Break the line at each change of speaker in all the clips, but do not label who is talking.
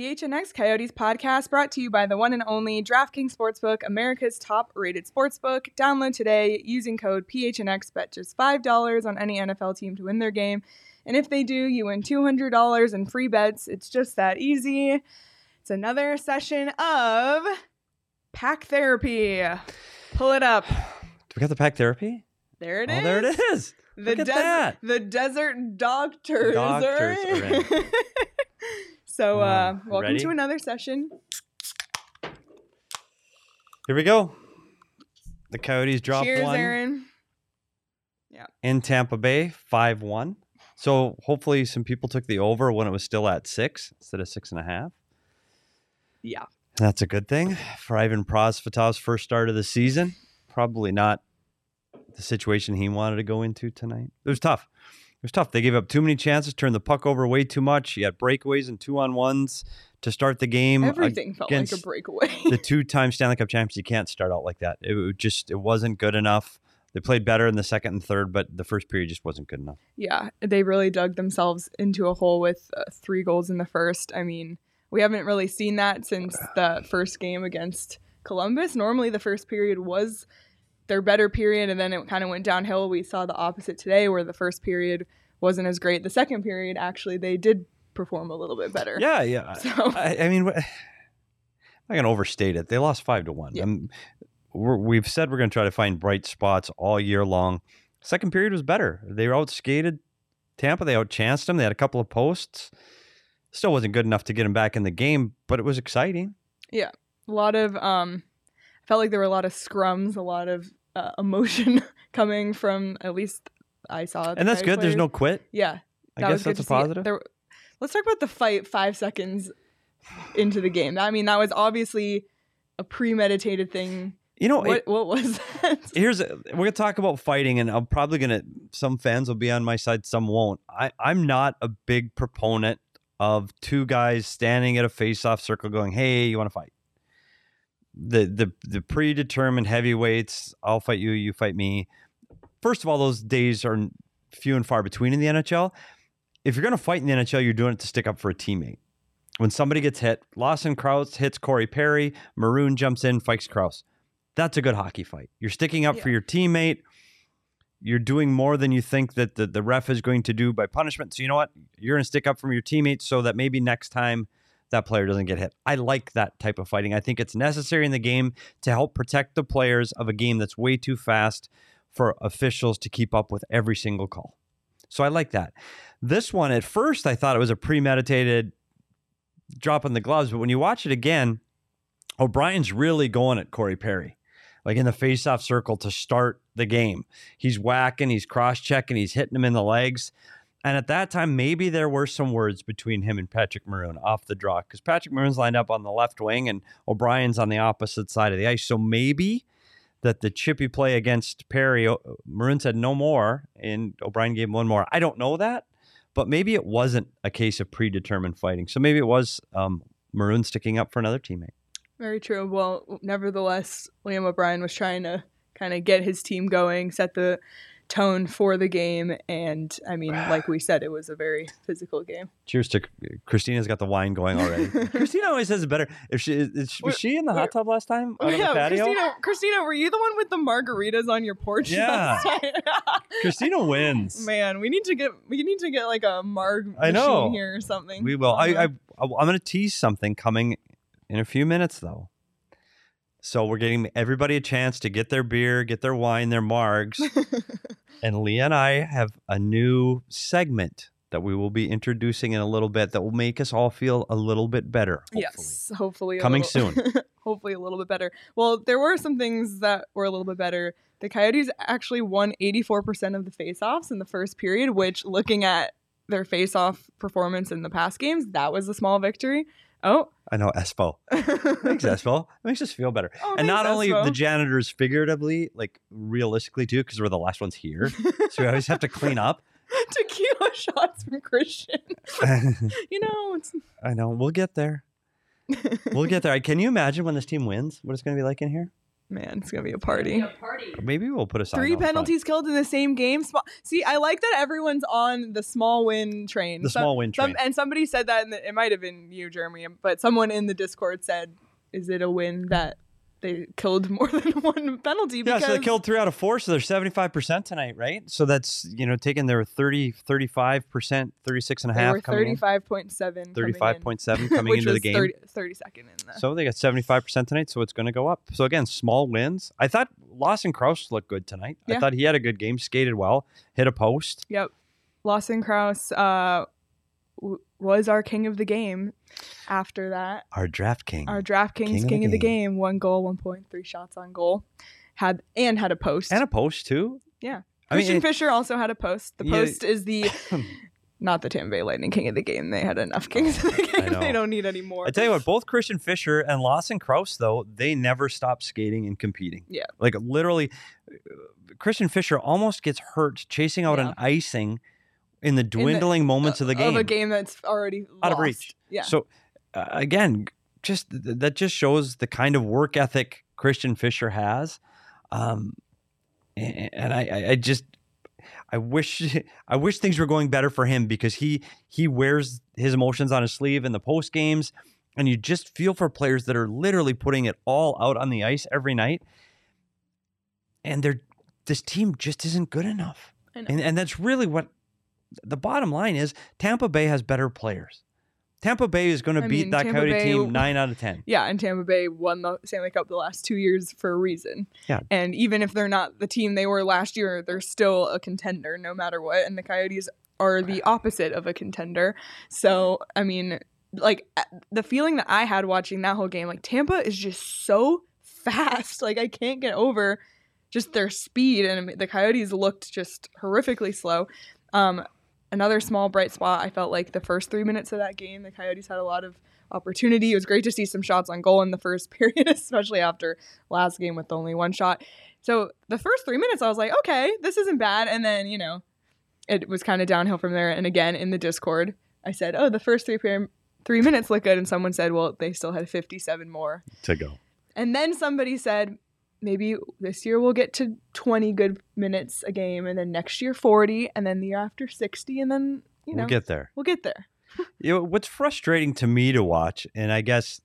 PHNX Coyotes podcast brought to you by the one and only DraftKings Sportsbook, America's top rated sportsbook. Download today using code PHNX. Bet just $5 on any NFL team to win their game. And if they do, you win $200 in free bets. It's just that easy. It's another session of pack therapy. Pull it up.
Do we got the pack therapy?
There it
oh,
is.
there it is.
The,
Look at
des-
that.
the desert doctors,
Doctors
are
are
in. so, uh, welcome
ready?
to another session.
Here we go. The Coyotes dropped
Cheers,
one
Aaron. Yeah.
In Tampa Bay, 5 1. So hopefully some people took the over when it was still at six instead of six and a half.
Yeah.
That's a good thing for Ivan Prosvetov's first start of the season. Probably not the situation he wanted to go into tonight. It was tough. It was tough. They gave up too many chances, turned the puck over way too much. You had breakaways and two on ones to start the game.
Everything felt like a breakaway.
the two-time Stanley Cup champions. You can't start out like that. It just it wasn't good enough. They played better in the second and third, but the first period just wasn't good enough.
yeah, they really dug themselves into a hole with uh, three goals in the first. I mean, we haven't really seen that since the first game against Columbus. Normally, the first period was their better period, and then it kind of went downhill. We saw the opposite today, where the first period wasn't as great. The second period, actually, they did perform a little bit better.
Yeah, yeah.
So
I, I mean, I'm not to overstate it. They lost five to one.
Yeah.
We're, we've said we're going to try to find bright spots all year long. Second period was better. They outskated Tampa. They outchanced them. They had a couple of posts. Still wasn't good enough to get them back in the game, but it was exciting.
Yeah, a lot of um I felt like there were a lot of scrums, a lot of uh, emotion coming from at least I saw.
And that's good. There's no quit.
yeah.
I guess that's a positive.
There, let's talk about the fight five seconds into the game. I mean, that was obviously a premeditated thing.
You know,
What what was that?
here's a, we're gonna talk about fighting, and I'm probably gonna some fans will be on my side, some won't. I I'm not a big proponent of two guys standing at a face-off circle going, "Hey, you want to fight?" The the the predetermined heavyweights, I'll fight you, you fight me. First of all, those days are few and far between in the NHL. If you're gonna fight in the NHL, you're doing it to stick up for a teammate. When somebody gets hit, Lawson Crouse hits Corey Perry, Maroon jumps in, fights Crouse. That's a good hockey fight. You're sticking up for your teammate. You're doing more than you think that the, the ref is going to do by punishment. So you know what? You're going to stick up for your teammates so that maybe next time that player doesn't get hit. I like that type of fighting. I think it's necessary in the game to help protect the players of a game that's way too fast for officials to keep up with every single call. So I like that. This one, at first, I thought it was a premeditated drop in the gloves, but when you watch it again, O'Brien's really going at Corey Perry, like in the face-off circle to start the game. He's whacking, he's cross-checking, he's hitting him in the legs. And at that time, maybe there were some words between him and Patrick Maroon off the draw because Patrick Maroon's lined up on the left wing and O'Brien's on the opposite side of the ice. So maybe that the chippy play against Perry, Maroon said no more, and O'Brien gave him one more. I don't know that, but maybe it wasn't a case of predetermined fighting. So maybe it was um, Maroon sticking up for another teammate.
Very true. Well, nevertheless, Liam O'Brien was trying to kind of get his team going, set the tone for the game, and I mean, like we said, it was a very physical game.
Cheers to Christina's got the wine going already. Christina always says it better. If she is, was she in the hot tub last time out on
yeah,
the patio?
Christina, Christina, were you the one with the margaritas on your porch?
Yeah.
last time?
Christina wins.
Man, we need to get we need to get like a marg
I
machine
know.
here or something.
We will. I,
Uh-huh.
I I'm going to tease something coming in a few minutes though. So we're getting everybody a chance to get their beer, get their wine, their margs, and Leah and I have a new segment that we will be introducing in a little bit that will make us all feel a little bit better. Hopefully.
Yes, hopefully
Coming
little- hopefully a little bit better. Well, there were some things that were a little bit better. The Coyotes actually won 84% of the faceoffs in the first period, which looking at their face-off performance in the past games, that was a small victory. Oh,
I know Espo. Thanks, Espo. It makes us feel better.
Oh,
and not only
Espo.
the janitors figuratively, like realistically too, because we're the last ones here. so we always have to clean up.
tequila shots from Christian. You know, it's
I know. We'll get there. We'll get there. Can you imagine when this team wins? What it's going to be like in here?
Man, it's gonna be a party.
a party Maybe we'll put a sign
Three
out front.
penalties killed in the same game. Small- See, I like that everyone's on the small win train.
The
Some-
small win
some-
train.
and somebody said that, in the, it might have been you, Jeremy, but someone in the Discord said, "Is it a win that they killed more than one penalty?"
Yeah,
Because
so they killed three out of four, so they're 75% tonight, right? So that's, you know, taking their 30, 35%, 36 and a half
were
coming in.
thirty-five point seven.
35.7 coming into the game.
30, 32nd in the.
So they got 75% tonight, so it's going to go up. So again, small wins. I thought Lawson Crouse looked good tonight.
Yeah.
I thought he had a good game, skated well, hit a post.
Yep. Lawson Crouse uh, w- was our king of the game. After that,
Our draft king.
our DraftKings king, of, the game. one goal, one point, three shots on goal, had and had a post.
and a post, too.
Yeah.
I
Christian Fischer also had a post. The
Yeah.
post is the not the Tampa Bay Lightning king of the game. They had enough kings oh, of the game. They don't need any more.
I tell you what, both Christian Fischer and Lawson Crouse, though, they never stop skating and competing.
Yeah.
Like literally, Christian Fischer almost gets hurt chasing out
Yeah.
an icing in the dwindling moments of the game.
Of a game that's already
Out of reach.
Yeah.
So uh, again, just that just shows the kind of work ethic Christian Fischer has, um, and I, I, I just I wish I wish things were going better for him because he he wears his emotions on his sleeve in the post games, and you just feel for players that are literally putting it all out on the ice every night, and they're this team just isn't good enough, and and that's really what the bottom line is. Tampa Bay has better players. Tampa Bay is going to
I
beat
mean,
that
Tampa
Coyote
Bay-
team nine out of ten.
Yeah, and Tampa Bay won the Stanley Cup the last two years for a reason.
Yeah.
And even if they're not the team they were last year, they're still a contender no matter what. And the Coyotes are the opposite of a contender. So, I mean, like uh, the feeling that I had watching that whole game, like Tampa is just so fast. Like I can't get over just their speed. And the Coyotes looked just horrifically slow. Um, another small bright spot. I felt like the first three minutes of that game, the Coyotes had a lot of opportunity. It was great to see some shots on goal in the first period, especially after last game with only one shot. So the first three minutes, I was like, okay, this isn't bad. And then, you know, it was kind of downhill from there. And again, in the Discord, I said, oh, the first three three minutes look good. And someone said, well, they still had 57 more.
To go.
And then somebody said, maybe this year we'll get to 20 good minutes a game, and then next year 40, and then the year after 60, and then, you know,
we'll get there.
we'll get there.
You know, what's frustrating to me to watch, and I guess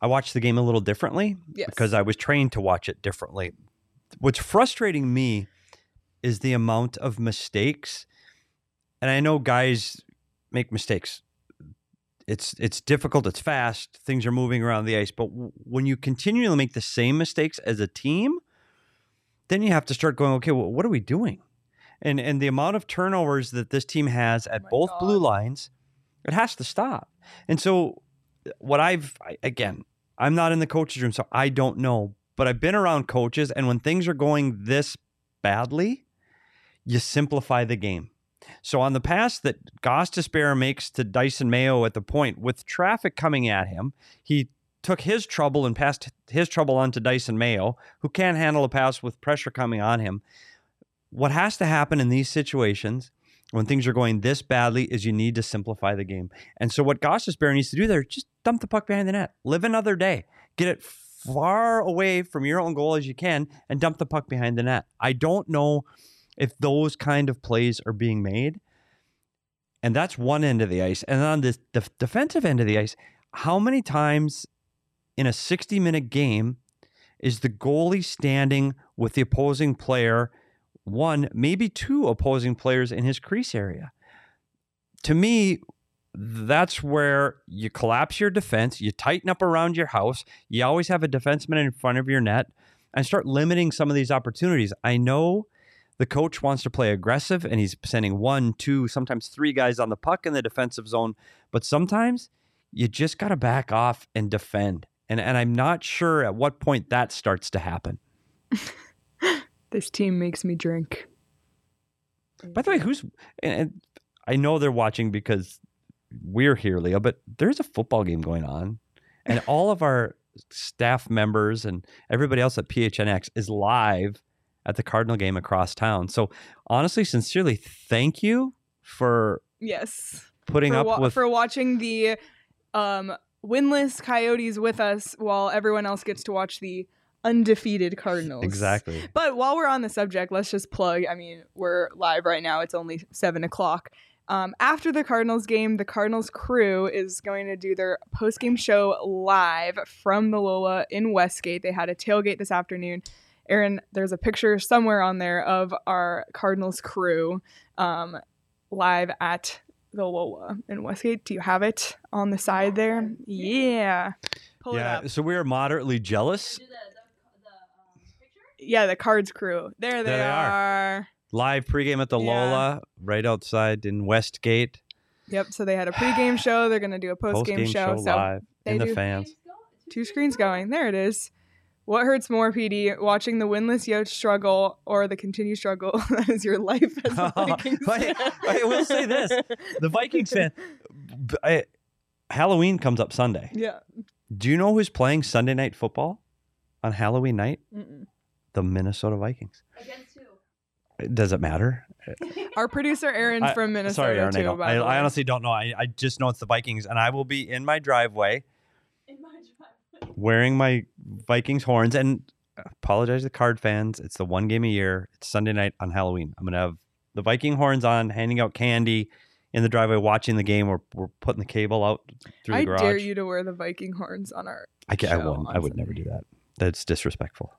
I watched the game a little differently
Yes.
because I was trained to watch it differently. What's frustrating me is the amount of mistakes, and I know guys make mistakes. It's it's difficult. It's fast. Things are moving around the ice, but w- when you continually make the same mistakes as a team, then you have to start going. Okay, well, what are we doing? And and the amount of turnovers that this team has oh at
my
both blue lines, it has to stop. And so, what I've I, again, I'm not in the coaches room, so I don't know. But I've been around coaches, and when things are going this badly, you simplify the game. So on the pass that Gostisbehere makes to Dysin Mayo at the point with traffic coming at him, he took his trouble and passed his trouble on to Dysin Mayo, who can't handle a pass with pressure coming on him. What has to happen in these situations when things are going this badly is you need to simplify the game. And so what Gostisbehere needs to do there, just dump the puck behind the net. Live another day. Get it far away from your own goal as you can and dump the puck behind the net. I don't know if those kind of plays are being made. And that's one end of the ice. And on the def- defensive end of the ice, how many times in a 60 minute game is the goalie standing with the opposing player, one, maybe two opposing players in his crease area? To me, that's where you collapse your defense, you tighten up around your house, you always have a defenseman in front of your net, and start limiting some of these opportunities. I know the coach wants to play aggressive and he's sending one, two, sometimes three guys on the puck in the defensive zone, but sometimes you just got to back off and defend. And, and I'm not sure at what point that starts to happen.
This team makes me drink.
By the way, who's and, and I know they're watching because we're here, Leo, but there's a football game going on, and all of our staff members and everybody else at PHNX is live at the Cardinal game across town. So honestly, sincerely, thank you for
Yes.
putting
for,
up
wa-
with
for watching the um, winless Coyotes with us while everyone else gets to watch the undefeated Cardinals.
Exactly.
But while we're on the subject, let's just plug. I mean, we're live right now. It's only seven o'clock. Um, after the Cardinals game, the Cardinals crew is going to do their post game show live from the Lola in Westgate. They had a tailgate this afternoon. Aaron, there's a picture somewhere on there of our Cardinals crew um, live at the Lola in Westgate. Do you have it on the side there? Yeah. Pull it
yeah.
up.
So we are moderately jealous.
Yeah, the Cards crew. There they,
There they are.
are.
Live pregame at the
Yeah.
Lola, right outside in Westgate.
Yep. So they had a pregame show. They're gonna do a
Post
postgame
game
show.
show,
so
live in the fans.
two screens going. There it is. What hurts more, PD? Watching the winless Yotes struggle or the continued struggle that is your life as a Vikings
I-
fan?
I will say this. The Vikings fan. b- I- Halloween comes up Sunday.
yeah.
Do you know who's playing Sunday night football on Halloween night?
Mm-mm.
The Minnesota Vikings. Against who? Does it matter?
Our producer Aaron's
I-
from Minnesota
Sorry, Aaron. I,
too.
don't.
by
I,
the
I honestly don't know. I, I just know it's the Vikings, and I will be in my driveway. in my driveway wearing my Vikings horns. And apologize to the card fans. It's the one game a year. It's Sunday night on Halloween. I'm gonna have the Viking horns on, handing out candy in the driveway, watching the game. We're, we're putting the cable out through the garage.
I dare you to wear the Viking horns on our.
I, can't, I wouldn't. I would never do that. That's disrespectful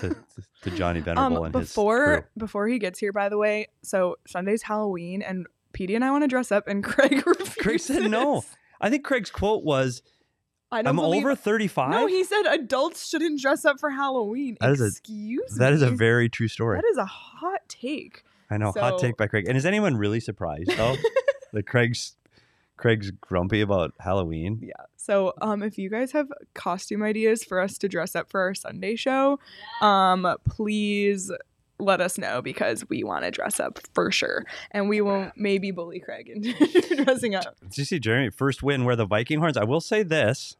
to, to, Johnny Venerable
um,
and
before
his crew.
before he gets here, by the way, so Sunday's Halloween, and PD and I want to dress up, and Craig refuses.
Craig said no. I think Craig's quote was,
I don't
"I'm
believe
over 35."
No, he said adults shouldn't dress up for Halloween.
That is a-
Excuse
that is a very true story.
that is a hot take.
I know. hot
So-
take by Craig. And is anyone really surprised though that Craig's Craig's grumpy about Halloween?
Yeah. So, um, if you guys have costume ideas for us to dress up for our Sunday show, um, please let us know because we want to dress up for sure, and we won't maybe bully Craig into dressing up.
Did you see Jeremy first win wear the Viking horns? I will say this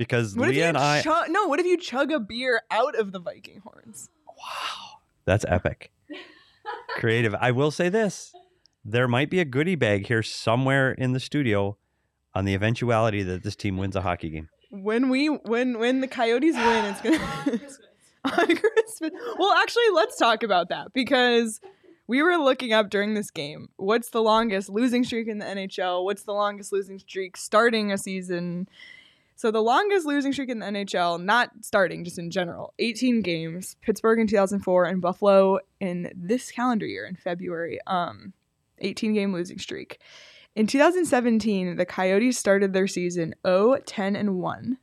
because
What if
Leah
you
and I.
chug? No, what if you chug a beer out of the Viking horns?
wow, that's epic. Creative. I will say this: there might be a goodie bag here somewhere in the studio on the eventuality that this team wins a hockey game.
When we when when the Coyotes win, it's gonna be on Christmas. Well, actually, let's talk about that because we were looking up during this game. What's the longest losing streak in the NHL? What's the longest losing streak starting a season? So the longest losing streak in the NHL, not starting, just in general, 18 games. Pittsburgh in 2004 and Buffalo in this calendar year in February. Um, 18 game losing streak. In 2017, the Coyotes started their season 0 10 and 1.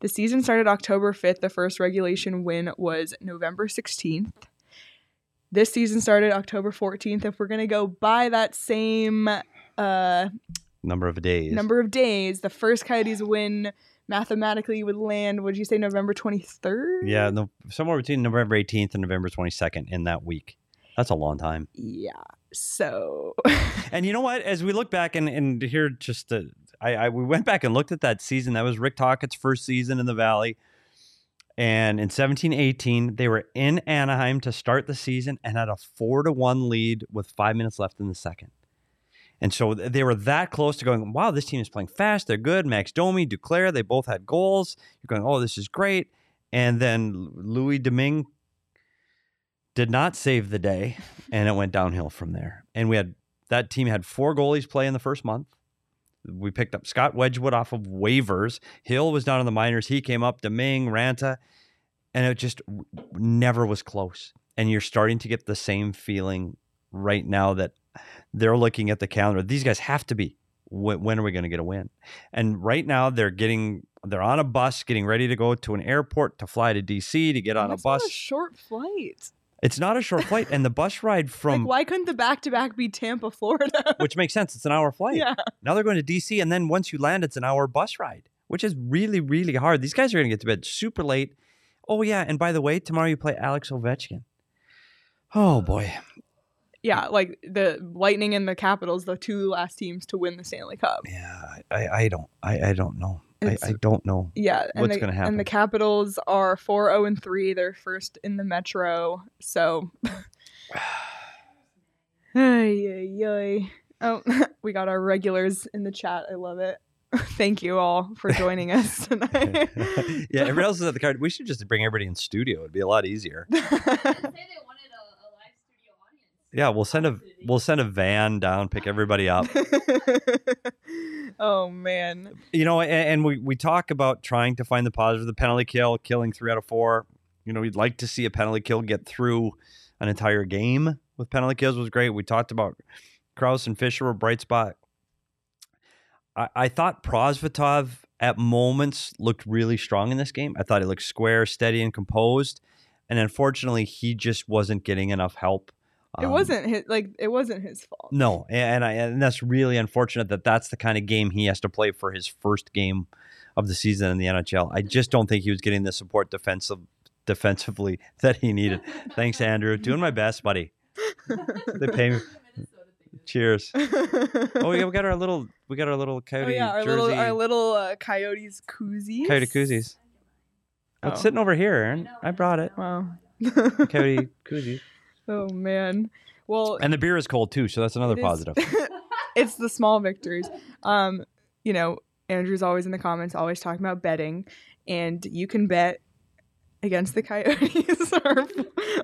The season started October 5th. The first regulation win was November 16th. This season started October 14th. If we're going to go by that same uh,
Number of days.
number of days, the first Coyotes win mathematically would land, would you say November 23rd?
Yeah, no, somewhere between November 18th and November 22nd in that week. That's a long time.
Yeah. So,
And you know what? As we look back and, and here, just the, I, I we went back and looked at that season. That was Rick Tocchet's first season in the Valley. And in 17 18, they were in Anaheim to start the season and had a four to one lead with five minutes left in the second. And so they were that close to going, wow, this team is playing fast. They're good. Max Domi, Duclair, they both had goals. You're going, oh, this is great. And then Louis Domingue did not save the day, and it went downhill from there. And we had that team had four goalies play in the first month. We picked up Scott Wedgewood off of waivers. Hill was down in the minors. He came up, Domingue, Raanta, and it just never was close. And you're starting to get the same feeling right now that they're looking at the calendar. These guys have to be. When, when are we going to get a win? And right now they're getting they're on a bus, getting ready to go to an airport to fly to DC to get on a
that's not
bus.
a short flight.
It's not a short flight, and the bus ride from
like, why couldn't the back to back be Tampa, Florida?
which makes sense. It's an hour flight.
yeah.
Now they're going to DC, and then once you land, it's an hour bus ride, which is really, really hard. These guys are going to get to bed super late. Oh yeah, and by the way, tomorrow you play Alex Ovechkin. Oh boy,
Yeah, like the Lightning and the Capitals, the two last teams to win the Stanley Cup.
yeah, I, I don't, I, I don't know. I, I don't know.
Yeah, and
What's
the,
gonna happen?
And the Capitals are 4-0 and 3. They're first in the Metro. So Ay, ay, ay. Oh, we got our regulars in the chat. I love it. Thank you all for joining us tonight.
yeah, everybody else is at the card. We should just bring everybody in studio. It'd be a lot easier.
Say they wanted a, a live studio audience.
Yeah, we'll send a we'll send a van down, pick everybody up.
oh man.
You know, and, and we we talk about trying to find the positive, the penalty kill, killing three out of four. You know, we'd like to see a penalty kill get through an entire game with penalty kills was great. We talked about Crouse and Fischer were bright spot. I, I thought Prosvetov at moments looked really strong in this game. I thought he looked square, steady, and composed. And unfortunately, he just wasn't getting enough help.
It
Um,
wasn't his like it wasn't his fault.
No, and I, and that's really unfortunate that that's the kind of game he has to play for his first game of the season in the NHL. I just don't think he was getting the support defensive defensively that he needed. Thanks, Andrew. Doing my best, buddy. They pay me. Cheers. Oh, yeah, we got our little we got our little
Oh
coyote
yeah, our
jersey.
little our little uh, coyotes koozies.
coyote koozies. It's
Oh.
sitting over here, Aaron. I brought it.
Wow.
Coyote koozies.
Oh man. Well,
And the beer is cold too, so that's another
It
positive.
it's the small victories. Um, you know, Andrew's always in the comments, always talking about betting, and you can bet against the Coyotes or,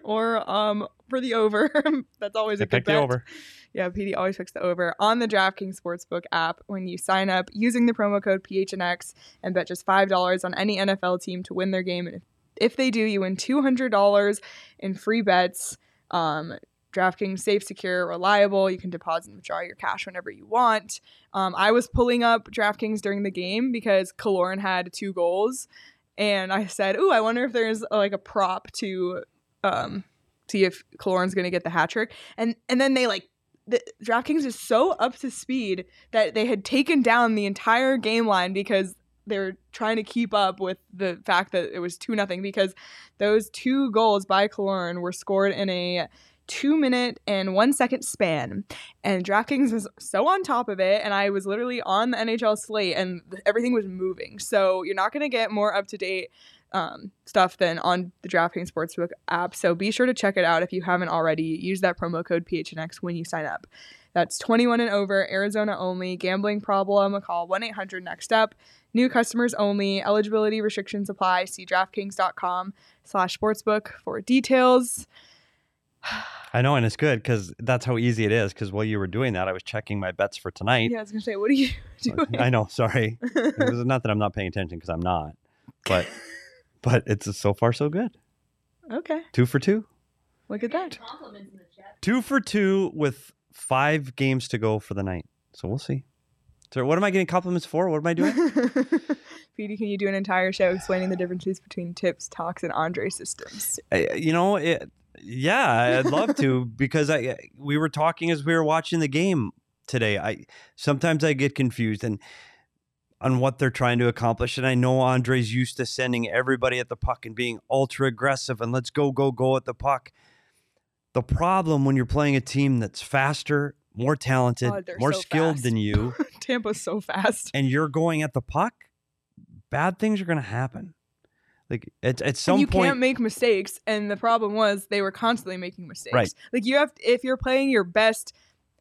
or um for the over. That's always
They
a good
the
bet.
over.
Yeah, PD always picks the over on the DraftKings Sportsbook app when you sign up using the promo code PHNX and bet just $5 on any NFL team to win their game. And if, if they do, you win $200 in free bets. Um, DraftKings safe, secure, reliable. You can deposit and withdraw your cash whenever you want. Um, I was pulling up DraftKings during the game because Kaloran had two goals, and I said, "Ooh, I wonder if there's uh, like a prop to um, see if Kaloran's going to get the hat trick." And and then they like the DraftKings is so up to speed that they had taken down the entire game line because they're trying to keep up with the fact that it was two nothing because those two goals by Kaloran were scored in a two minute and one second span and DraftKings was so on top of it and I was literally on the NHL slate and everything was moving so you're not going to get more up to date um, stuff than on the DraftKings Sportsbook app. So be sure to check it out if you haven't already. Use that promo code PHNX when you sign up. That's 21 and over, Arizona only. Gambling problem, call 1 800 NEXT UP. New customers only. Eligibility restrictions apply. See DraftKings.com slash sportsbook for details.
I know, and it's good because that's how easy it is. Because while you were doing that, I was checking my bets for tonight.
Yeah, I was going to say, what are you doing?
I know, sorry. it was not that I'm not paying attention because I'm not, but but it's so far so good.
okay,
Two for two,
look at that.
Compliments in the chat.
two for two with five games to go for the night. So we'll see. So what am I getting compliments for? What am I doing?
Petey, can you do an entire show explaining the differences between tips, talks, and Andre systems?
I- you know, it, yeah, I'd love to because I we were talking as we were watching the game today. I sometimes I get confused and on what they're trying to accomplish, and I know Andre's used to sending everybody at the puck and being ultra aggressive and let's go go go at the puck. The problem when you're playing a team that's faster, more talented,
oh, God,
more
so
skilled
fast.
than you,
Tampa's so fast.
and you're going at the puck, bad things are going to happen. Like at at some
and you
point,
can't make mistakes and the problem was they were constantly making mistakes
Right.
like you have if you're playing your best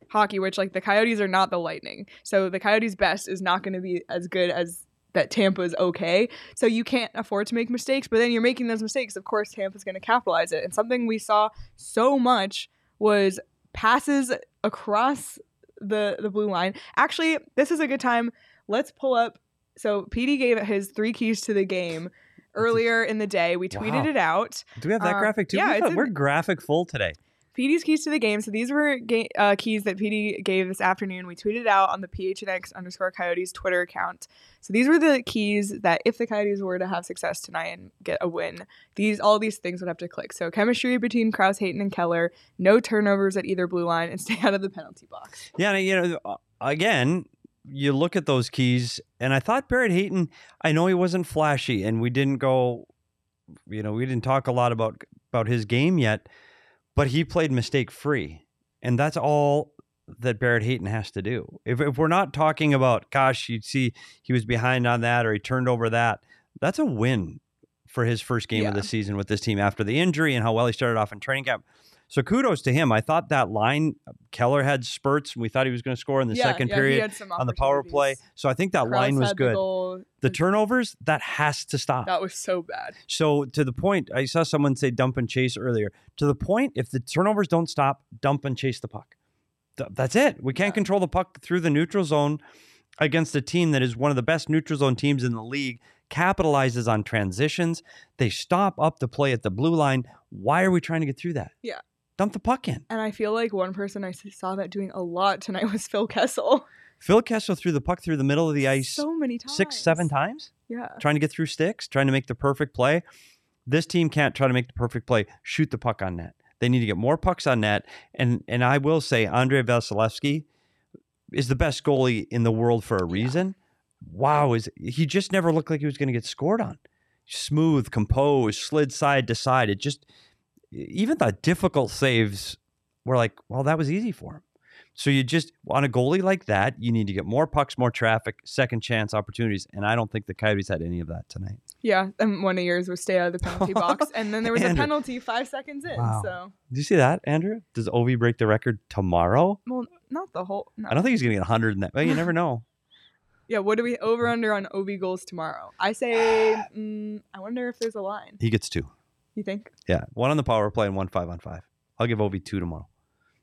hockey which like the coyotes are not the lightning so the coyotes best is not going to be as good as that tampa is okay so you can't afford to make mistakes but then you're making those mistakes of course tampa's going to capitalize it and something we saw so much was passes across the the blue line actually this is a good time let's pull up so PD gave his three keys to the game earlier in the day. We tweeted
Wow.
it out.
Do we have that
Um,
graphic too?
yeah,
We we're graphic full today.
PD's keys to the game. So these were ga- uh, keys that PD gave this afternoon. We tweeted out on the PHNX underscore Coyotes Twitter account. So these were the keys that if the Coyotes were to have success tonight and get a win, these all these things would have to click. So chemistry between Crouse, Hayton, and Keller. No turnovers at either blue line, and stay out of the penalty box.
Yeah, and, you know, uh, again, you look at those keys, and I thought Barrett Hayton. I know he wasn't flashy, and we didn't go, you know, we didn't talk a lot about about his game yet, but he played mistake free, and that's all that Barrett Hayton has to do. If if we're not talking about, gosh, you'd see he was behind on that or he turned over that, that's a win for his first game of the season with this team after the injury and how well he started off in training camp. So kudos to him. I thought that line, Keller had spurts. And we thought he was going to score in the
Yeah,
second
yeah,
period on the power play. So I think that
Crouse
line was
had the
good. The turnovers, that has to stop.
that was so bad.
So to the point, I saw someone say dump and chase earlier. To the point, if the turnovers don't stop, dump and chase the puck. Th- That's it. We can't
Yeah.
control the puck through the neutral zone against a team that is one of the best neutral zone teams in the league. Capitalizes on transitions. They stop up the play at the blue line. Why are we trying to get through that?
Yeah.
Dump the puck in.
And I feel like one person I saw that doing a lot tonight was Phil Kessel.
Phil Kessel threw the puck through the middle of the ice
so many times.
six, seven times.
Yeah.
trying to get through sticks, trying to make the perfect play. This team can't try to make the perfect play. Shoot the puck on net. They need to get more pucks on net. And and I will say, Andrei Vasilevskiy is the best goalie in the world for a reason. Wow, is he just never looked like he was going to get scored on? Smooth, composed, slid side to side. It just even the difficult saves were like, well, that was easy for him. So you just on a goalie like that, you need to get more pucks, more traffic, second chance opportunities, and I don't think the Coyotes had any of that tonight.
Yeah. And one of yours was stay out of the penalty box. And then there was a penalty five seconds in.
Wow.
So,
Did you see that, Andrew? Does Ovi break the record tomorrow?
well, not the whole. No.
I don't think he's going to get 100 in that. Well, you never know.
Yeah. What do we over under on OV goals tomorrow? I say, mm, I wonder if there's a line.
He gets two.
You think?
Yeah, one on the power play and one five on five. I'll give Ovi two tomorrow.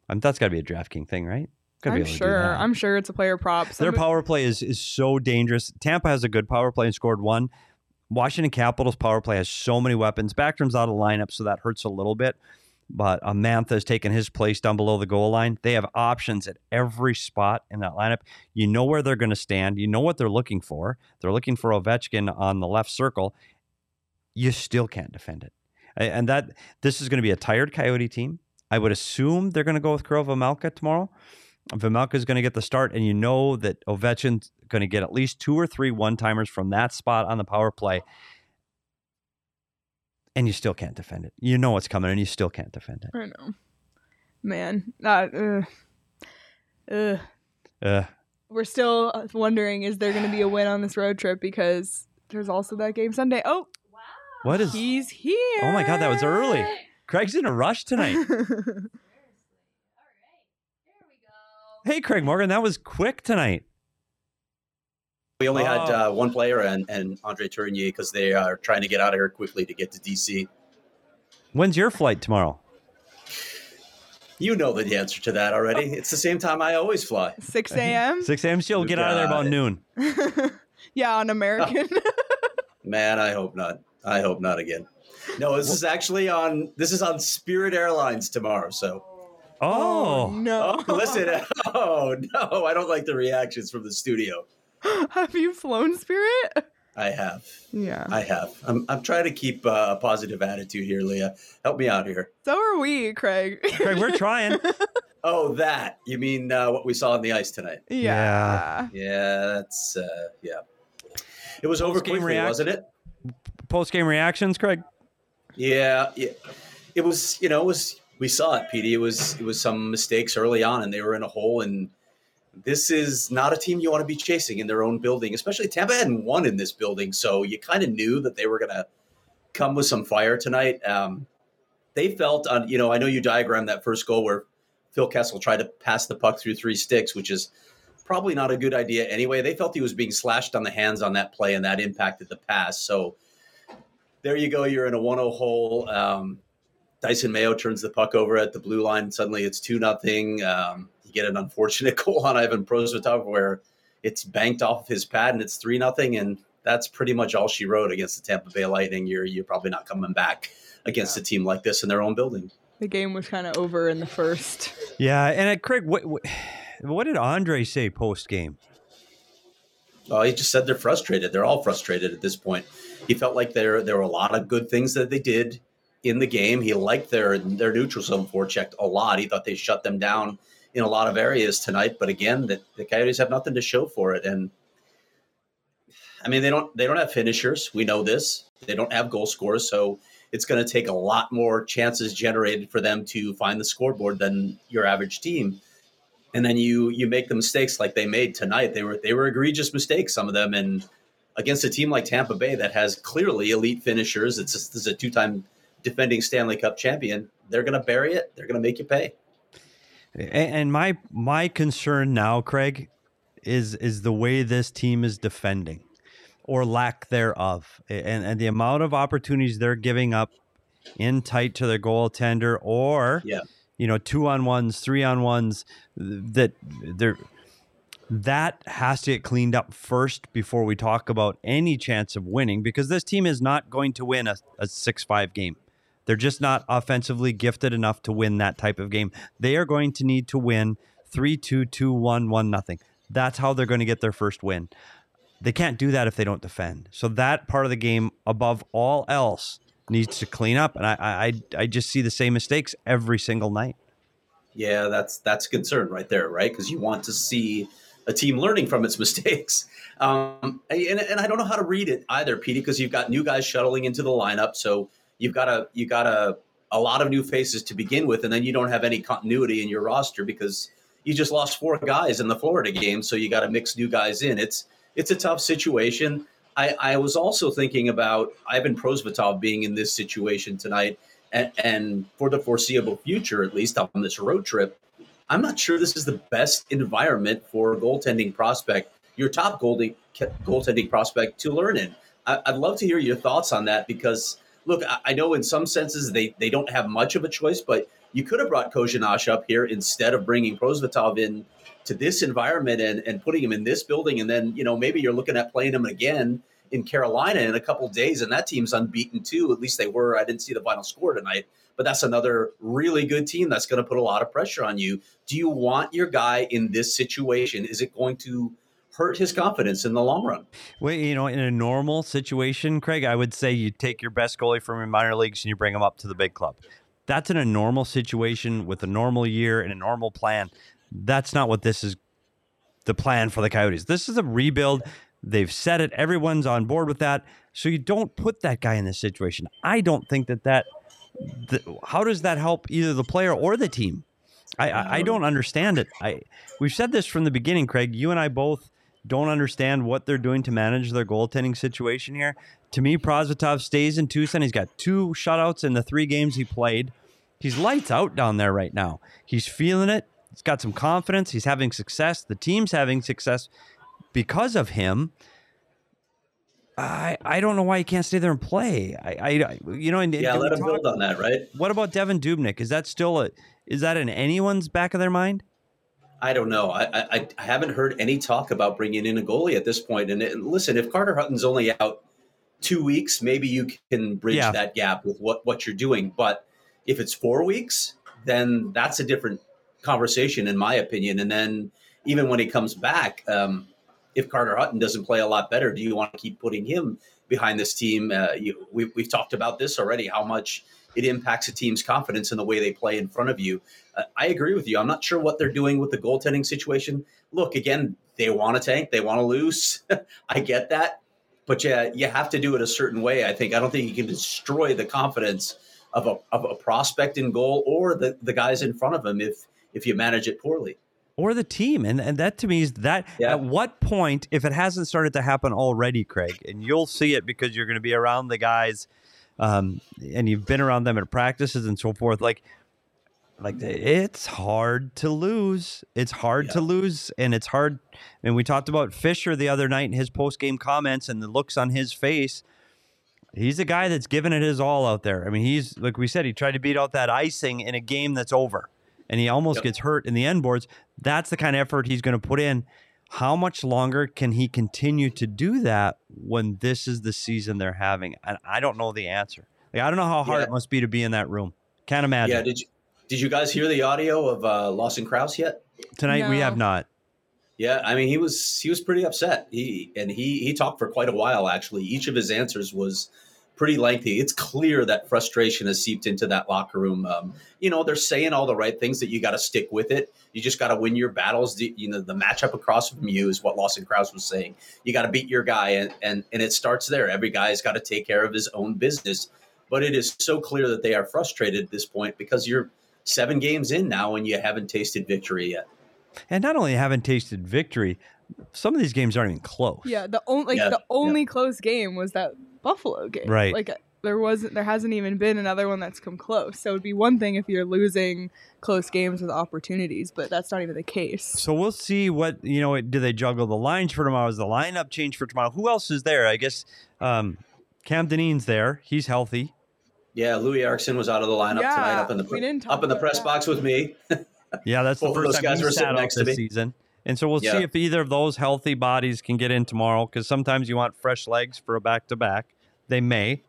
Um, that's got to be a DraftKings thing, right? Gotta
I'm
able to do
sure. I'm sure it's a player prop.
Their power play is is so dangerous. Tampa has a good power play and scored one. Washington Capitals power play has so many weapons. Backstrom's out of lineup, so that hurts a little bit. But uh, Mantha has taken his place down below the goal line. They have options at every spot in that lineup. You know where they're going to stand. You know what they're looking for. They're looking for Ovechkin on the left circle. You still can't defend it. And that this is going to be a tired Coyote team. I would assume they're going to go with Karel Vejmelka tomorrow. Vejmelka is going to get the start, and you know that Ovechkin's going to get at least two or three one timers from that spot on the power play, and you still can't defend it. You know what's coming, and you still can't defend it.
I know. Man, that. Uh, uh,
Uh,
we're still wondering is there going to be a win on this road trip because there's also that game Sunday. Oh.
What is?
he's here.
Oh my God, that was early. Craig's in a rush tonight.
Seriously. All right. There we go.
hey, Craig Morgan, that was quick tonight.
We only had
Oh.
uh, one player and, and Andre Tourigny because they are trying to get out of here quickly to get to DC.
When's your flight tomorrow?
You know the answer to that already. It's the same time I always fly.
6 a.m.
6 a.m. She'll get out of there about
it.
noon.
yeah, on American.
Man, I hope not. I hope not again. No, this is actually on. This is on Spirit Airlines tomorrow. So,
Oh,
no.
oh, listen. Oh no, I don't like the reactions from the studio.
Have you flown Spirit?
I have.
Yeah.
I have. I'm. I'm trying to keep uh, a positive attitude here, Leah. Help me out here.
So are we, Craig.
Craig, we're trying.
Oh, that you mean uh, what we saw on the ice tonight?
yeah.
Yeah, that's uh, yeah. It was over quickly,
react-
wasn't it?
Post game reactions, Craig.
Yeah, yeah. It was, you know, it was we saw it, Petey. It was it was some mistakes early on and they were in a hole and this is not a team you want to be chasing in their own building, especially Tampa hadn't won in this building, so you kind of knew that they were going to come with some fire tonight. Um, they felt on, you know, I know you diagrammed that first goal where Phil Kessel tried to pass the puck through three sticks, which is probably not a good idea anyway. They felt he was being slashed on the hands on that play, and that impacted the pass. So there you go. You're in a 1 0 hole. Um, Dysin Mayo turns the puck over at the blue line. Suddenly it's 2 nothing. Um, you get an unfortunate goal on Ivan Prosvetov where it's banked off of his pad and it's 3 nothing. And that's pretty much all she wrote against the Tampa Bay Lightning. You're, you're probably not coming back against a team like this in their own building.
The game was kind of over in the first.
Yeah, and uh, Craig, what, what, what did Andre say post game?
Oh, he just said they're frustrated. They're all frustrated at this point. He felt like there there were a lot of good things that they did in the game. He liked their their neutral zone forecheck a lot. He thought they shut them down in a lot of areas tonight. But again, the, the Coyotes have nothing to show for it. And I mean, they don't they don't have finishers. We know this. They don't have goal scorers, so it's going to take a lot more chances generated for them to find the scoreboard than your average team and then you you make the mistakes like they made tonight. They were they were egregious mistakes, some of them, and against a team like Tampa Bay that has clearly elite finishers. It's just, this is a two time defending Stanley Cup champion. they're going to bury it. They're going to make you pay.
And my my concern now, Craig, is is the way this team is defending or lack thereof. And and the amount of opportunities they're giving up in tight to their goaltender or
Yeah.
You know, two on ones, three on ones that they're that has to get cleaned up first before we talk about any chance of winning because this team is not going to win a, a 6-5 game. They're just not offensively gifted enough to win that type of game. They are going to need to win 3-2, 2-1, 1 nothing. That's how they're going to get their first win. They can't do that if they don't defend. So that part of the game above all else needs to clean up and I I I just see the same mistakes every single night.
Yeah, that's that's a concern right there, right? Because you want to see a team learning from its mistakes. Um, and, and I don't know how to read it either, Petey, because you've got new guys shuttling into the lineup, so you've got a you got a a lot of new faces to begin with, and then you don't have any continuity in your roster because you just lost four guys in the Florida game, so you got to mix new guys in. It's it's a tough situation. I, I was also thinking about Ivan Prosvetov being in this situation tonight, and, and for the foreseeable future, at least on this road trip. I'm not sure this is the best environment for a goaltending prospect, your top goalie, goaltending prospect to learn in. I, would love to hear your thoughts on that because, look, I, I, know in some senses they, they don't have much of a choice, but you could have brought Kozhinash up here instead of bringing Prosvetov in to this environment and, and putting him in this building. And then, you know, maybe you're looking at playing him again in Carolina in a couple days, and that team's unbeaten too. At least they were. I didn't see the final score tonight, but that's another really good team that's going to put a lot of pressure on you. Do you want your guy in this situation? Is it going to hurt his confidence in the long run?
Well, you know, in a normal situation, Craig, I would say you take your best goalie from your minor leagues and you bring him up to the big club. That's in a normal situation with a normal year and a normal plan. That's not what this is the plan for the Coyotes. This is a rebuild. They've said it. Everyone's on board with that. So you don't put that guy in this situation. I don't think that that. The, how does that help either the player or the team? I, I, I don't understand it. I we've said this from the beginning, Craig. You and I both don't understand what they're doing to manage their goaltending situation here. To me, Prosvetov stays in Tucson. He's got two shutouts in the three games he played. He's lights out down there right now. He's feeling it. He's got some confidence. He's having success. The team's having success because of him. I I don't know why he can't stay there and play. I, I you know and
yeah, let him talk, build on that, right?
What about Devan Dubnyk? Is that still a is that in anyone's back of their mind?
I don't know. I, I, I haven't heard any talk about bringing in a goalie at this point. And, it, listen, if Carter Hutton's only out two weeks, maybe you can bridge yeah. that gap with what what you're doing. But if it's four weeks, then that's a different conversation, in my opinion. And then even when he comes back, um, if Carter Hutton doesn't play a lot better, do you want to keep putting him behind this team? Uh, you, we, we've talked about this already, how much it impacts a team's confidence in the way they play in front of you. Uh, I agree with you. I'm not sure what they're doing with the goaltending situation. Look, again, they want to tank, they want to lose. I get that. But yeah, you have to do it a certain way. I think I don't think you can destroy the confidence of a, of a prospect in goal or the, the guys in front of him if if you manage it poorly
or the team. And and that to me is that yeah. at what point, if it hasn't started to happen already, Craig, and you'll see it because you're going to be around the guys, um, and you've been around them at practices and so forth. Like, like it's hard to lose. It's hard yeah. to lose, and it's hard. And we talked about Fischer the other night in his post game comments and the looks on his face. He's a guy that's given it his all out there. I mean, he's like we said, he tried to beat out that icing in a game that's over and he almost yep. gets hurt in the end boards. That's the kind of effort he's going to put in. How much longer can he continue to do that when this is the season they're having? And I don't know the answer. Like I don't know how hard yeah. it must be to be in that room. Can't imagine.
Yeah. Did you did you guys hear the audio of uh, Lawson Crouse yet?
Tonight no. we have not.
Yeah, I mean he was he was pretty upset. He and he he talked for quite a while actually. Each of his answers was pretty lengthy. It's clear that frustration has seeped into that locker room. Um, you know, they're saying all the right things that you got to stick with it. You just got to win your battles. The, you know, the matchup across from you is what Lawson Crouse was saying. You got to beat your guy, and, and and it starts there. Every guy's got to take care of his own business. But it is so clear that they are frustrated at this point because you're seven games in now and you haven't tasted victory yet.
And not only haven't tasted victory, some of these games aren't even close.
Yeah, the only like yeah, the only yeah. close game was that Buffalo game.
Right.
Like there wasn't there hasn't even been another one that's come close. So it'd be one thing if you're losing close games with opportunities, but that's not even the case.
So we'll see what you know. Do they juggle the lines for tomorrow? Is the lineup change for tomorrow? Who else is there? I guess um, Cam Dineen's there. He's healthy.
Yeah, Loui Eriksson was out of the lineup
Yeah,
tonight up in the
we didn't talk
up in the press
that.
box with me.
Yeah, that's the
Both
first
those
time
guys
he's
were
sat
sitting
out
next to
this
me.
season. And so we'll
Yeah.
see if either of those healthy bodies can get in tomorrow. Because sometimes you want fresh legs for a back to back. They may.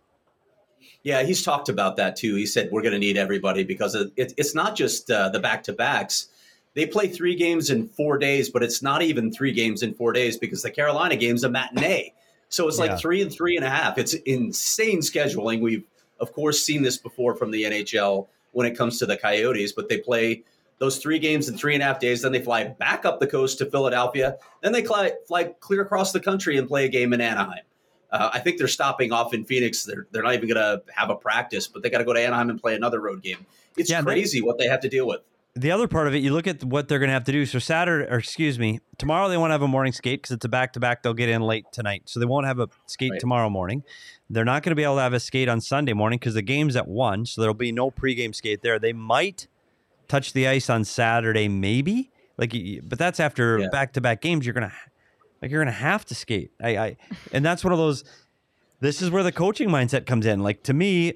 Yeah, he's talked about that too. He said we're going to need everybody because it, it, it's not just uh, the back to backs. They play three games in four days, but it's not even three games in four days because the Carolina game's a matinee. So it's like
Yeah.
three and three and a half. It's insane scheduling. We've of course seen this before from the NHL when it comes to the Coyotes, but they play those three games in three and a half days. Then they fly back up the coast to Philadelphia. Then they fly, fly clear across the country and play a game in Anaheim. Uh, I think they're stopping off in Phoenix. They're they're not even going to have a practice, but they got to go to Anaheim and play another road game. It's
Yeah, they-
crazy what they have to deal with.
The other part of it, you look at what they're going to have to do. So Saturday, or excuse me, tomorrow they won't have a morning skate because it's a back to back. They'll get in late tonight, so they won't have a skate
Right.
tomorrow morning. They're not going to be able to have a skate on Sunday morning because the game's at one, so there'll be no pregame skate there. They might touch the ice on Saturday, maybe. Like, but that's after back to back games. You're gonna like you're gonna have to skate. I, I, and that's one of those. This is where the coaching mindset comes in. Like to me,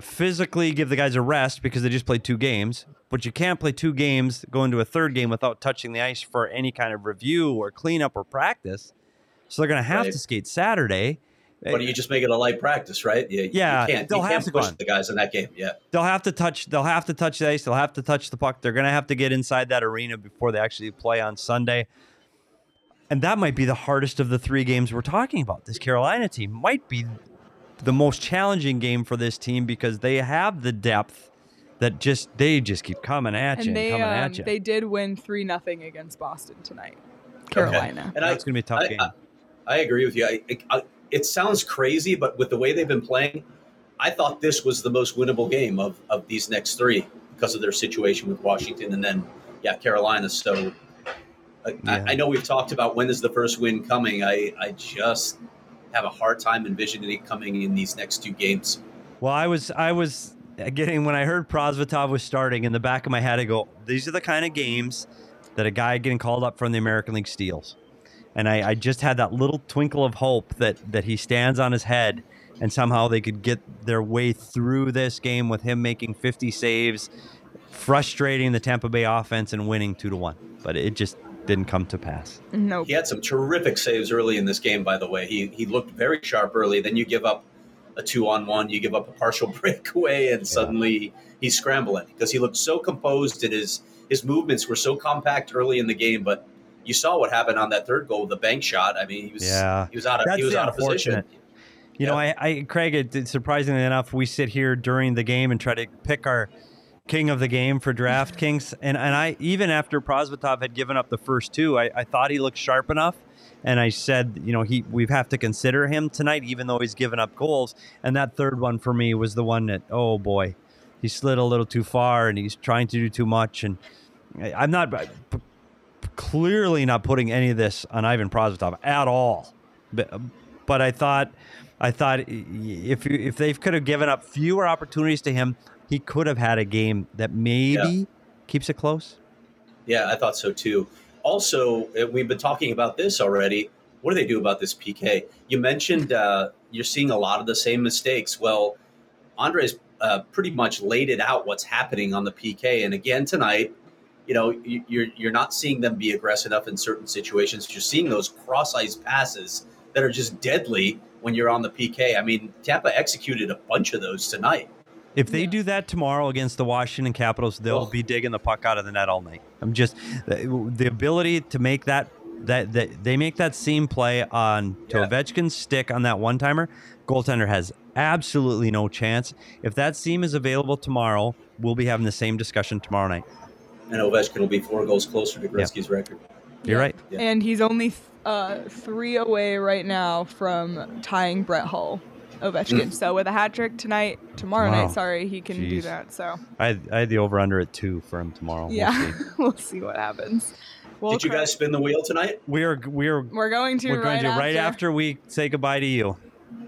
physically give the guys a rest because they just played two games, but you can't play two games, go into a third game without touching the ice for any kind of review or cleanup or practice. So they're going to have
Right.
to skate Saturday.
But you just make it a light practice, right? You,
Yeah,
you can't,
they'll
you
have
can't
to go
push
on.
the guys in that game. Yeah,
They'll have to touch. They'll have to touch the ice. They'll have to touch the puck. They're going to have to get inside that arena before they actually play on Sunday. And that might be the hardest of the three games we're talking about. This Carolina team might be the most challenging game for this team because they have the depth that just they just keep coming at you
And
and,
they
coming
um,
at you.
they did win three nothing against Boston tonight. Carolina.
and I,
That's going to be a tough
I,
game.
I, I agree with you. I, I, it sounds crazy, but with the way they've been playing, I thought this was the most winnable game of, of these next three because of their situation with Washington and then, yeah, Carolina. So I,
Yeah.
I, know we've talked about when is the first win coming. I, I just have a hard time envisioning it coming in these next two games.
Well, I was I was getting when I heard Prosvetov was starting in the back of my head. I go, these are the kind of games that a guy getting called up from the American League steals, and I, I just had that little twinkle of hope that that he stands on his head and somehow they could get their way through this game with him making 50 saves, frustrating the Tampa Bay offense and winning two to one. But it just didn't come to pass.
Nope.
He had some terrific saves early in this game, by the way. He, he looked very sharp early. Then you give up a two on one, you give up a partial breakaway, and suddenly he's scrambling because he looked so composed and his, his movements were so compact early in the game. But you saw what happened on that third goal with the bank shot. I mean, he was
Yeah.
he was out of
That's
he was out of position.
unfortunate. You know, I, I Craig, it, it- surprisingly enough, we sit here during the game and try to pick our king of the game for DraftKings, and and I even after Prosvetov had given up the first two, I, I thought he looked sharp enough, and I said, you know, he we have to consider him tonight, even though he's given up goals. And that third one for me was the one that, oh boy, he slid a little too far and he's trying to do too much, and I- I'm not p- clearly not putting any of this on Ivan Prosvetov at all, but but I thought. I thought if if they could have given up fewer opportunities to him, he could have had a game that maybe keeps it close.
Yeah, I thought so too. Also, uh, we've been talking about this already. What do they do about this PK? You mentioned uh, you're seeing a lot of the same mistakes. Well, Andres uh, pretty much laid it out what's happening on the PK, and again tonight, you know, you- you're you're not seeing them be aggressive enough in certain situations. You're seeing those cross ice passes that are just deadly when you're on the PK. I mean, Tampa executed a bunch of those tonight.
If they do that tomorrow against the Washington Capitals, they'll
Oh.
be digging the puck out of the net all night. I'm just the, the ability to make that that that they make that seam play on to
Yeah.
Ovechkin's stick on that one timer. Goaltender has absolutely no chance. If that seam is available tomorrow, we'll be having the same discussion tomorrow night.
And Ovechkin will be four goals closer to Gretzky's record.
You're right.
Yeah.
And he's only th- uh, three away right now from tying Brett Hull, Ovechkin. so with a hat trick tonight, tomorrow
Wow.
night, sorry, he can do that. So
I had, I had the over under at two for him tomorrow. We'll
yeah,
see.
we'll see what happens. Well,
Did you guys spin the wheel tonight?
we are we are
We're going to
we're going
right
to right
after.
after we say goodbye to you.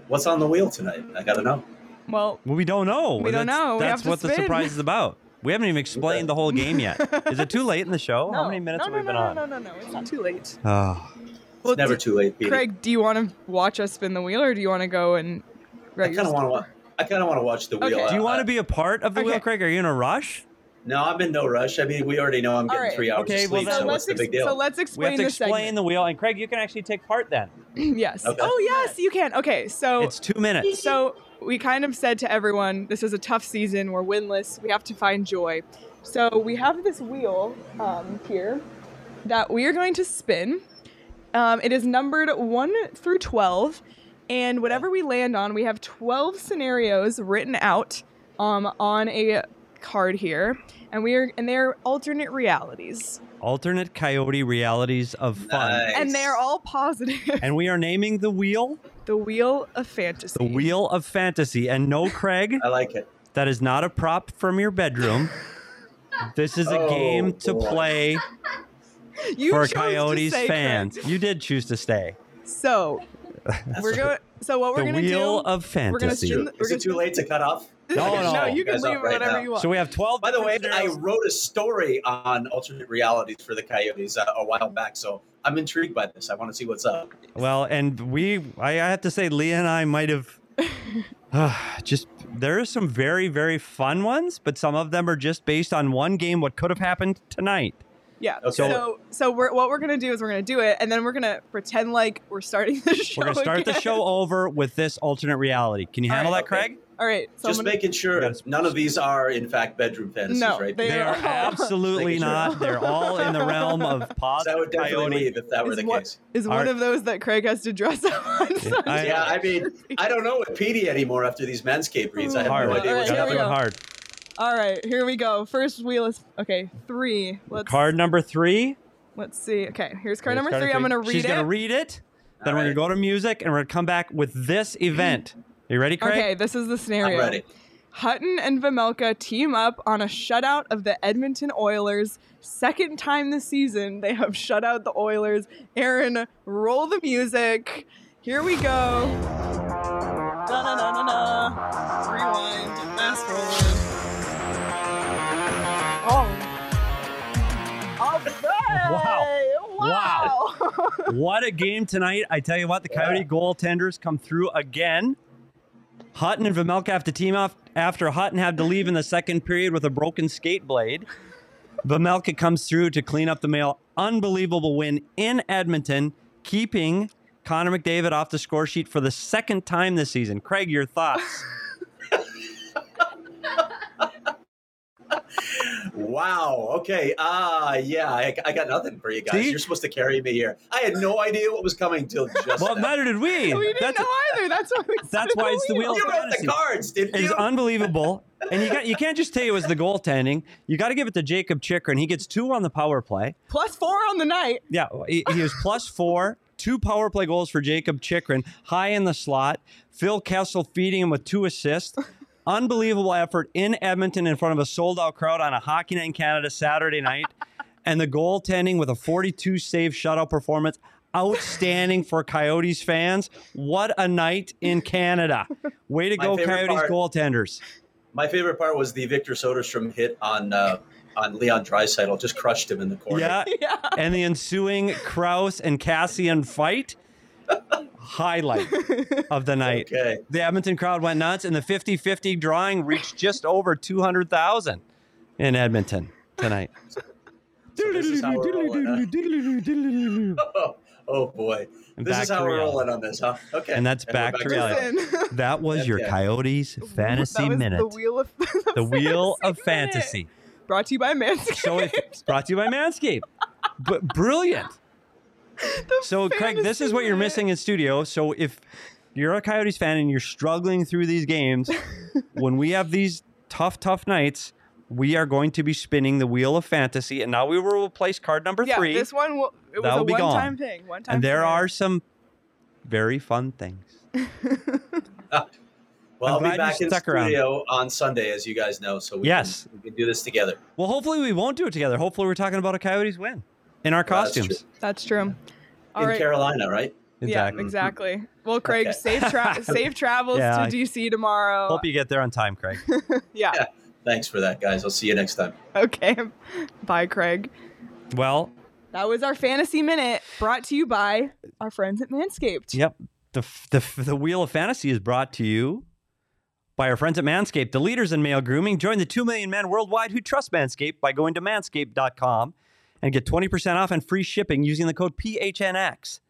What's on the wheel tonight? I gotta know.
Well,
Well, we don't know.
We don't
That's-
know. We
That's
have to
what the surprise is about. We haven't even explained the whole game yet. Is it too late in the show? How many minutes
no,
have we
no,
been
no,
on?
No, no, no, no. It's not too late.
Oh,
Well,
Never too late, Petey.
Craig, do you want to watch us spin the wheel, or do you want to go and?
I kind of want to. I kind of want to watch the wheel.
Okay.
do you want to be a part of the wheel, Craig? Are you in a rush?
No, I'm in no rush. I mean, we already know I'm getting
right.
three hours
Okay,
of sleep.
then-
so
So
what's
let's
the big deal?
so let's
We
explain
have to
the
explain
segment.
the wheel, and Craig, you can actually take part then.
yes.
Okay.
Oh yes, you can. Okay, so
It's two minutes.
So we kind of said to everyone, this is a tough season. We're winless. We have to find joy. So we have this wheel um, here that we are going to spin. Um, it is numbered one through twelve, and whatever we land on, we have twelve scenarios written out um, on a card here, and we are and they're alternate realities,
Alternate coyote realities of fun.
Nice.
and they're all positive.
And we are naming the wheel
the wheel of fantasy.
the wheel of fantasy. And no, Craig,
I like it.
that is not a prop from your bedroom. This is a
Oh,
game to
boy.
play
You
for
chose to
Coyotes
say, Craig.
fans. You did choose to stay.
So we're going. So what we're
the
gonna
wheel
do?
of
we're gonna
fantasy.
spin.
Is it too late to cut off?
No, no.
no, you can leave it
right
whatever
now.
you want.
So we have 12.
By the way,
different
I wrote a story on alternate realities for the Coyotes uh, a while back, so I'm intrigued by this. I want to see what's up.
Well, and we, I I have to say, Leah and I might have just, there are some very, very fun ones, but some of them are just based on one game, what could have happened tonight.
Yeah.
Okay.
So so we're, what we're gonna do is we're gonna do it, and then we're gonna pretend like we're starting the show.
We're going to start the show over with this alternate reality. Can you
All
handle
right,
that,
okay.
Craig?
All right. So
Just
gonna,
making sure none of these are, in fact, bedroom fantasies,
No,
right?
they
They are
Yeah.
absolutely
Making sure.
not. They're all in the realm of
So I
positive
would definitely
coyote.
leave if that were
Is
the
what-
case.
is
All
one
right.
of those that Craig has to dress up on. Sunday.
I-
Yeah, I mean, I don't know with Petey anymore after these manscape reads. I have hmm.
Hard.
no idea what's
right, here we
Gotta do
go.
it hard.
All right, here we go. First wheel is okay. Three. Let's
Card number three.
Let's see. Okay, here's card
Here's
number three. I'm gonna read
She's
it.
She's gonna read it. Then
All
we're
right.
gonna go to music, and we're gonna come back with this event. Are You ready, Craig?
Okay, this is the scenario.
I'm
scenario.
ready.
Hutton and Vejmelka team up on a shutout of the Edmonton Oilers. Second time this season they have shut out the Oilers. Aaron, roll the music. Here we go. Da na na na na. Rewind. Fast forward. Right. Wow.
what a game tonight. I tell you what, the Coyote
Yeah.
goaltenders come through again. Hutton and Vejmelka have to team up after Hutton had to leave in the second period with a broken skate blade. Vejmelka comes through to clean up the mail. Unbelievable win in Edmonton, keeping Connor McDavid off the score sheet for the second time this season. Craig, your thoughts?
Wow. Okay. Ah, yeah. I, I got nothing for you guys.
See?
You're supposed to carry me here. I had no idea what was coming till just
well,
now.
neither did we.
we didn't
That's,
know either. That's why
That's why it's the wheel
You
of
wrote
fantasy.
the cards, didn't
is
you?
unbelievable. And you got you can't just say it was the goaltending. You got to give it to Jakob Chychrun. He gets two on the power play.
Plus four on the night.
Yeah, he, he was plus four, two power play goals for Jakob Chychrun, high in the slot. Phil Kessel feeding him with two assists. Unbelievable effort in Edmonton in front of a sold out crowd on a Hockey Night in Canada Saturday night. And the goaltending with a 42 save shutout performance. Outstanding for Coyotes fans. What a night in Canada. Way to
My
go, Coyotes
part-
goaltenders.
My favorite part was the Victor Soderstrom hit on uh, on Leon Draisaitl. Just crushed him in the corner.
Yeah,
Yeah.
and the ensuing Crouse and Kassian fight highlight of the night.
Okay.
The Edmonton crowd went nuts, and the 50 50 drawing reached just over 200,000 in Edmonton tonight.
So this is how we're rolling, huh? Oh, boy.
And
this is how we're rolling on this, huh? Okay.
And that's
we're
back to
the-
reality. That was your Coyotes fantasy
That was
minute.
The wheel of
The wheel of fantasy.
Brought to you by Manscaped.
So it's brought to you by Manscaped. But brilliant. So, Craig, this is what you're missing in studio. So, if you're a Coyotes fan and you're struggling through these games, when we have these tough, tough nights, we are going to be spinning the wheel of fantasy. And now we will replace card number
yeah,
three.
this one will, it was
That'll
a
be gone.
one-time thing. One time.
and there
scenario.
are some very fun things.
Ah, well,
I'm
I'll be back in
stuck around.
studio on Sunday, as you guys know, so we,
Yes.
can, we can do this together.
Well, hopefully, we won't do it together. Hopefully, we're talking about a Coyotes win in our
Well, that's
costumes.
true.
That's true. All
in
right.
Carolina, right?
Yeah,
Exactly.
exactly. Well, Craig,
Okay.
safe tra- safe travels
Yeah,
to DC tomorrow.
Hope you get there on time, Craig.
yeah.
Yeah. Thanks for that, guys. I'll see you next time.
Okay. Bye, Craig.
well,
That was our fantasy minute brought to you by our friends at Manscaped.
Yep. The, the, the Wheel of Fantasy is brought to you by our friends at Manscaped, the leaders in male grooming. Join the 2 million men worldwide who trust Manscaped by going to manscaped.com and get 20% off and free shipping using the code PHNX.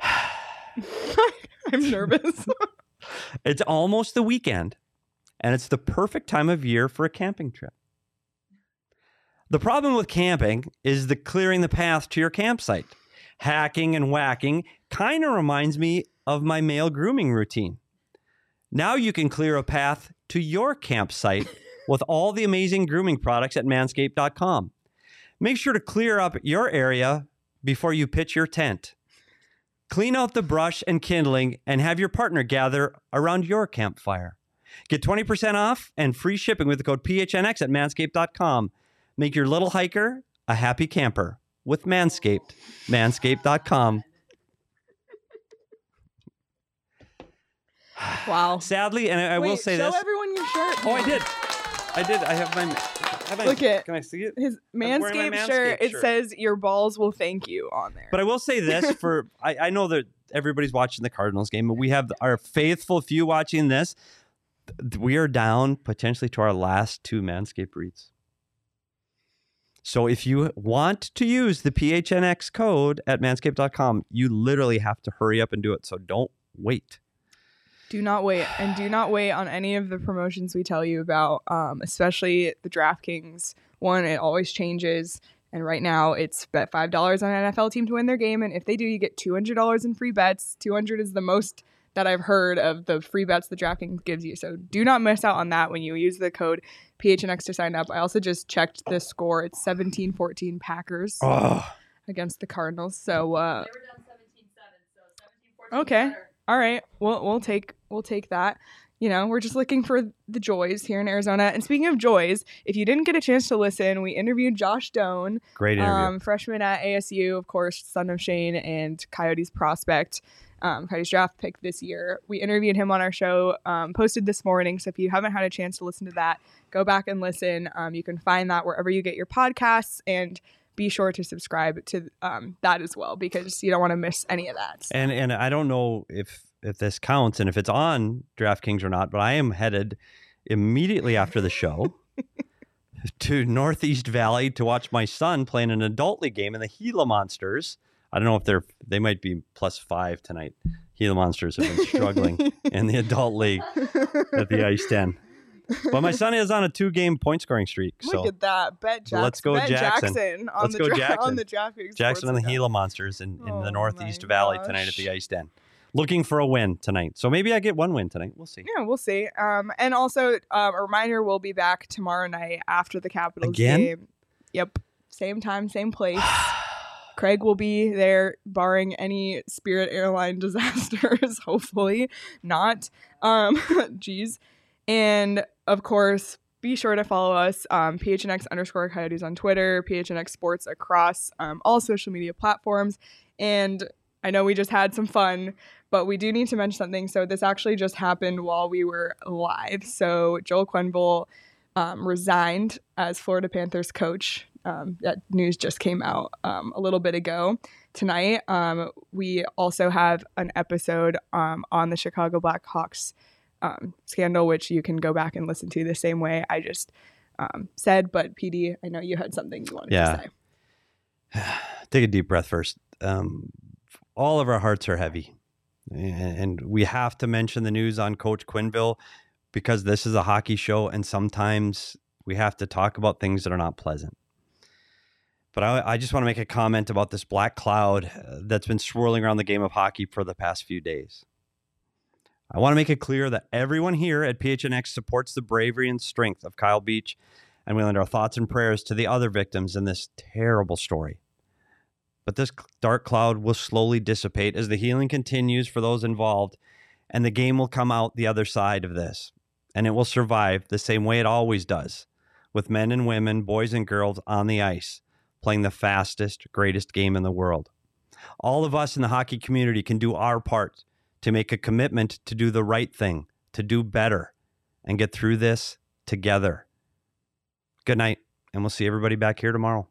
I'm nervous.
It's almost the weekend, and it's the perfect time of year for a camping trip. The problem with camping is the clearing the path to your campsite. Hacking and whacking kind of reminds me of my male grooming routine. Now you can clear a path to your campsite with all the amazing grooming products at manscaped.com. Make sure to clear up your area before you pitch your tent. Clean out the brush and kindling and have your partner gather around your campfire. Get 20% off and free shipping with the code PHNX at manscaped.com. Make your little hiker a happy camper with Manscaped. Manscaped.com.
wow.
Sadly, and I, I will
Wait,
say
show
this.
Show everyone your shirt.
Oh, I did. I did. I have my.
Look it.
Can I see it?
His Manscaped, shirt, it
shirt.
says your balls will thank you on there.
But I will say this for I, I know that everybody's watching the Cardinals game, but we have our faithful few watching this. We are down potentially to our last two Manscaped reads. So if you want to use the PHNX code at manscaped.com, you literally have to hurry up and do it. So don't wait.
Do not wait, and do not wait on any of the promotions we tell you about, um, especially the DraftKings one. It always changes, and right now it's bet five dollars on an NFL team to win their game, and if they do, you get two hundred dollars in free bets. Two hundred is the most that I've heard of the free bets the DraftKings gives you. So do not miss out on that when you use the code PHNX to sign up. I also just checked the score; it's 17-14 Packers
Oh,
against the Cardinals. So uh,
They were down 17 7, so 17 14.
Okay.
Better.
All right, we'll we'll take we'll take that. You know, we're just looking for the joys here in Arizona. And speaking of joys, if you didn't get a chance to listen, we interviewed Josh Doan,
great interview.
um, freshman at ASU, of course, son of Shane and Coyotes prospect, um, Coyotes draft pick this year. We interviewed him on our show, um, posted this morning. So if you haven't had a chance to listen to that, go back and listen. Um, you can find that wherever you get your podcasts and be sure to subscribe to um, that as well because you don't want to miss any of that.
And and I don't know if if this counts and if it's on DraftKings or not, but I am headed immediately after the show to Northeast Valley to watch my son play in an adult league game in the Gila Monsters. I don't know if they're they might be plus five tonight. Gila Monsters have been struggling in the adult league at the Ice Den. But my son is on a two game point scoring streak.
Look at that. Bet Jackson.
Let's go
Bet
Jackson.
Jackson on
Let's
the
go
dra-
Jackson.
on the DraftKings
Jackson and the Gila Monsters in, in
Oh
the Northeast Valley tonight at the. Ice Den. Looking for a win tonight. So maybe I get one win tonight. We'll see.
Yeah, we'll see. Um, and also um, a reminder: we'll be back tomorrow night after the Capitals
Again?
game. Yep, same time, same place. Craig will be there, barring any Spirit airline disasters. hopefully not. Um, geez, and of course, be sure to follow us, um, PHNX underscore Coyotes on Twitter, PHNX Sports across um, all social media platforms. And I know we just had some fun, but we do need to mention something. So this actually just happened while we were live. So Joel Quenneville um, resigned as Florida Panthers coach. Um, that news just came out um, a little bit ago. Tonight, um, we also have an episode on the Chicago Blackhawks um, scandal, which you can go back and listen to the same way I just um, said. But Petey, I know you had something you wanted
Yeah.
to say.
Take a deep breath first. Um, all of our hearts are heavy. And we have to mention the news on Coach Quenneville because this is a hockey show and sometimes we have to talk about things that are not pleasant. But I, I just want to make a comment about this black cloud uh, that's been swirling around the game of hockey for the past few days. I want to make it clear that everyone here at PHNX supports the bravery and strength of Kyle Beach, and we lend our thoughts and prayers to the other victims in this terrible story. But this dark cloud will slowly dissipate as the healing continues for those involved, and the game will come out the other side of this. And it will survive the same way it always does, with men and women, boys and girls on the ice, playing the fastest, greatest game in the world. All of us in the hockey community can do our part to make a commitment to do the right thing, to do better, and get through this together. Good night, and we'll see everybody back here tomorrow.